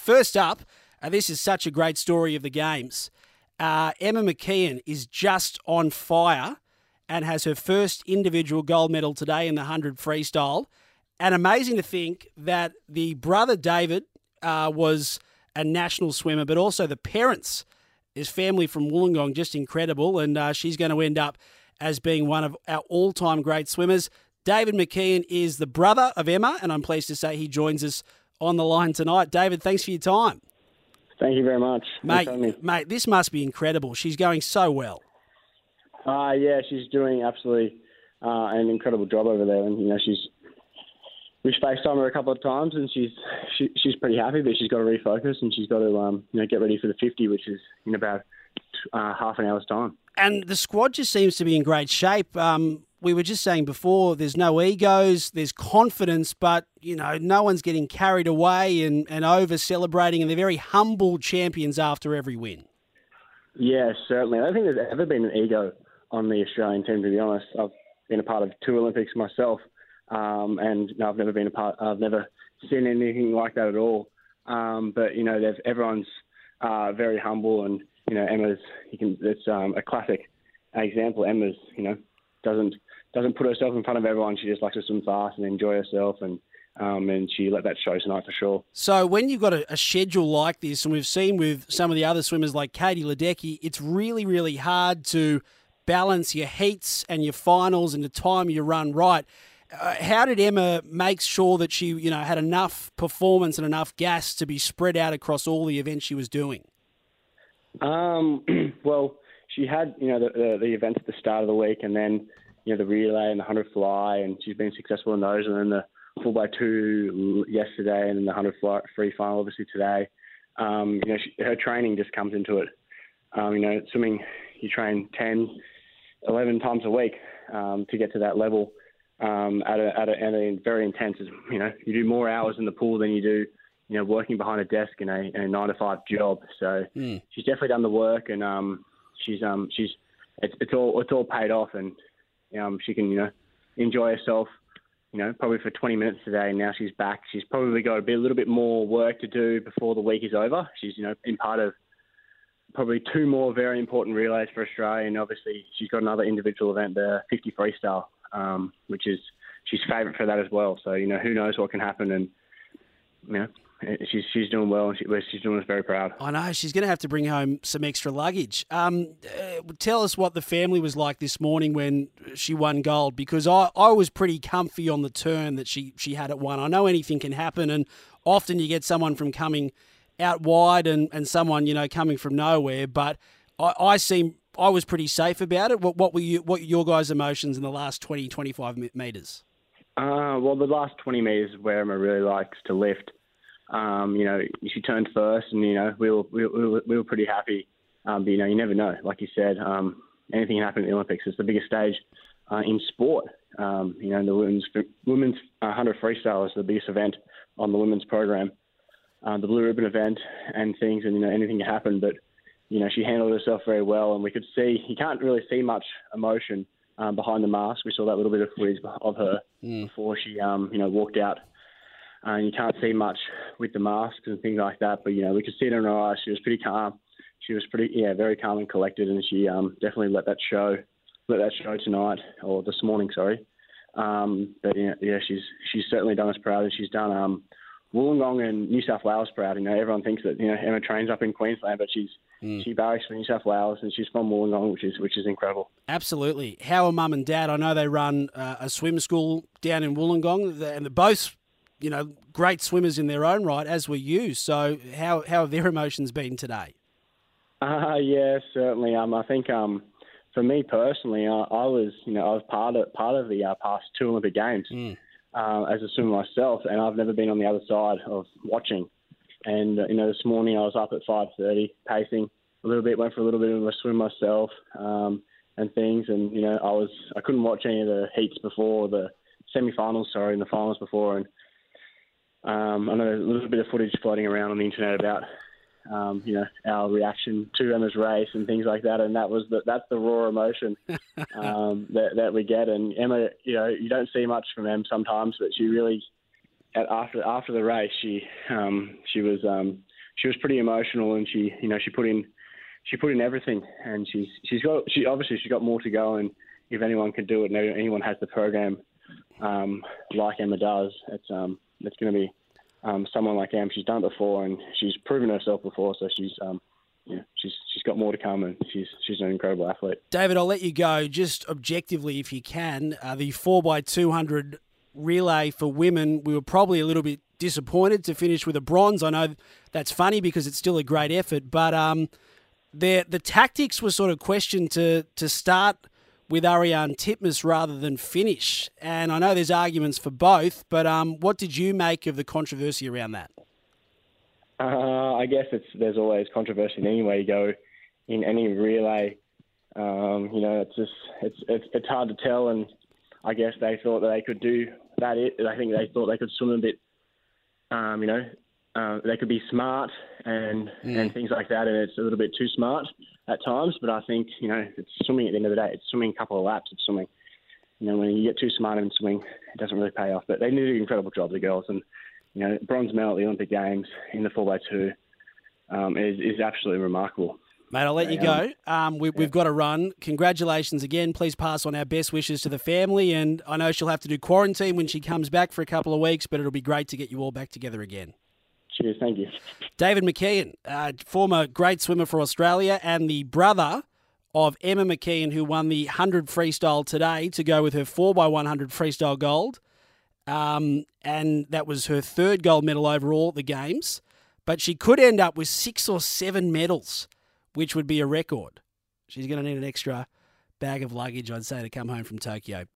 first up, uh, this is such a great story of the games. Uh, Emma McKeon is just on fire and has her first individual gold medal today in the 100 freestyle. And amazing to think that the brother David uh, was a national swimmer, but also the parents, his family from Wollongong, just incredible. And uh, she's going to end up as being one of our all time great swimmers. David McKeon is the brother of Emma, and I'm pleased to say he joins us on the line tonight. David, thanks for your time. Thank you very much. Mate, mate, this must be incredible. She's going so well. Uh, yeah, she's doing absolutely uh, an incredible job over there. And, you know, she's we've FaceTime her a couple of times, and she's she, she's pretty happy, but she's got to refocus and she's got to um, you know get ready for the 50, which is in about uh, half an hour's time. And the squad just seems to be in great shape. Um, we were just saying before, there's no egos, there's confidence, but you know, no one's getting carried away and, and over celebrating, and they're very humble champions after every win. Yeah, certainly. I don't think there's ever been an ego on the Australian team. To be honest, I've been a part of two Olympics myself, um, and no, I've never been a part. I've never seen anything like that at all. Um, but you know, everyone's uh, very humble, and you know, Emma's. You can. It's um, a classic example. Emma's. You know, doesn't doesn't put herself in front of everyone. She just likes to swim fast and enjoy herself, and um, and she let that show tonight for sure. So when you've got a, a, schedule like this, and we've seen with some of the other swimmers like Katie Ledecky, it's really really hard to balance your heats and your finals and the time you run right. Uh, how did Emma make sure that she, you know, had enough performance and enough gas to be spread out across all the events she was doing? Um, well, she had, you know, the, the, the events at the start of the week, and then you know, the relay and the 100 fly, and she's been successful in those. And then the 4 by 2 yesterday, and then the 100 fly, free final, obviously, today. Um, you know, she, her training just comes into it. Um, you know, swimming, you train 10, 11 times a week um, to get to that level um, at, a, at, a, at a very intense, you know, you do more hours in the pool than you do, you know, working behind a desk in a, in a nine to five job. So mm. she's definitely done the work and um, she's, um, she's, it's, it's all, it's all paid off and um, she can, you know, enjoy herself. You know, probably for 20 minutes today. Now she's back. She's probably got a, bit, a little bit more work to do before the week is over. She's, you know, in part of probably two more very important relays for Australia, and obviously she's got another individual event, the 50 freestyle, um, which is she's favourite for that as well. So you know, who knows what can happen, and you know, she's she's doing well, and she, she's doing us very proud. I know she's going to have to bring home some extra luggage. Um, uh, tell us what the family was like this morning when she won gold, because I, I was pretty comfy on the turn that she she had at one. I know anything can happen, and often you get someone from coming out wide and, and someone you know coming from nowhere, but I, I seem I was pretty safe about it. What, what were you what were your guys' emotions in the last 20, 25 meters? Uh, well, the last 20 metres where Emma really likes to lift. Um, you know, she turned first, and you know we were we were, we were pretty happy. Um, but you know, you never know. Like you said, um, anything can happen in the Olympics. It's the biggest stage uh, in sport. Um, you know, the women's women's 100 freestyle is the biggest event on the women's program, uh, the blue ribbon event, and things. And you know, anything can happen. But you know, she handled herself very well, and we could see you can't really see much emotion um, behind the mask. We saw that little bit of footage of her mm. before she, um, you know, walked out uh, and you can't see much with the masks and things like that. But you know, we could see it in her eyes. She was pretty calm. She was pretty, yeah, very calm and collected, and she um, definitely let that show, let that show tonight or this morning, sorry. Um, but yeah, yeah, she's she's certainly done us proud, and she's done um, Wollongong and New South Wales proud. You know, everyone thinks that you know Emma trains up in Queensland, but she's mm. she barracks for New South Wales, and she's from Wollongong, which is which is incredible. Absolutely. How are mum and dad? I know they run uh, a swim school down in Wollongong, and they're both you know, great swimmers in their own right, as were you. So, how how have their emotions been today? Uh, yeah, certainly. Um, I think um, for me personally, I, I was, you know, I was part of part of the uh, past two Olympic Games mm. uh, as a swimmer myself, and I've never been on the other side of watching. And uh, you know, this morning I was up at 5:30 pacing a little bit, went for a little bit of a swim myself, um, and things. And you know, I was I couldn't watch any of the heats before the semi-finals, sorry, and the finals before, and um, I know there's a little bit of footage floating around on the internet about, um, you know, our reaction to Emma's race and things like that, and that was the, that's the raw emotion um, that, that we get. And Emma, you know, you don't see much from Em sometimes, but she really, after after the race, she um, she was um, she was pretty emotional, and she you know she put in she put in everything, and she's she's got she obviously she's got more to go, and if anyone can do it, and anyone has the program um, like Emma does, it's um it's going to be um, someone like Em. She's done it before, and she's proven herself before, so she's um yeah, she's she's got more to come, and she's she's an incredible athlete. David, I'll let you go. Just objectively, if you can, uh, the four x two hundred relay for women, we were probably a little bit disappointed to finish with a bronze. I know that's funny because it's still a great effort, but um, the the tactics were sort of questioned to to start with Ariarne Titmus rather than finish. And I know there's arguments for both, but um, what did you make of the controversy around that? Uh, I guess it's there's always controversy in any way you go in any relay. Um, you know, it's just it's, it's it's hard to tell, and I guess they thought that they could do that. It I think they thought they could swim a bit. Um, you know, uh, they could be smart and mm. and things like that, and it's a little bit too smart at times. But I think you know it's swimming at the end of the day. It's swimming a couple of laps of swimming. You know, when you get too smart in swimming, it doesn't really pay off. But they did an incredible job, the girls, and you know, bronze medal at the Olympic Games in the 4x2 um, is, is absolutely remarkable. Mate, I'll let you go. Um, we, have got to run. Congratulations again. Please pass on our best wishes to the family. And I know she'll have to do quarantine when she comes back for a couple of weeks, but it'll be great to get you all back together again. Cheers. Thank you. David McKeon, uh, former great swimmer for Australia and the brother of Emma McKeon, who won the 100 freestyle today to go with her 4x100 freestyle gold. Um, and that was her third gold medal overall at the Games. But she could end up with six or seven medals, which would be a record. She's going to need an extra bag of luggage, I'd say, to come home from Tokyo.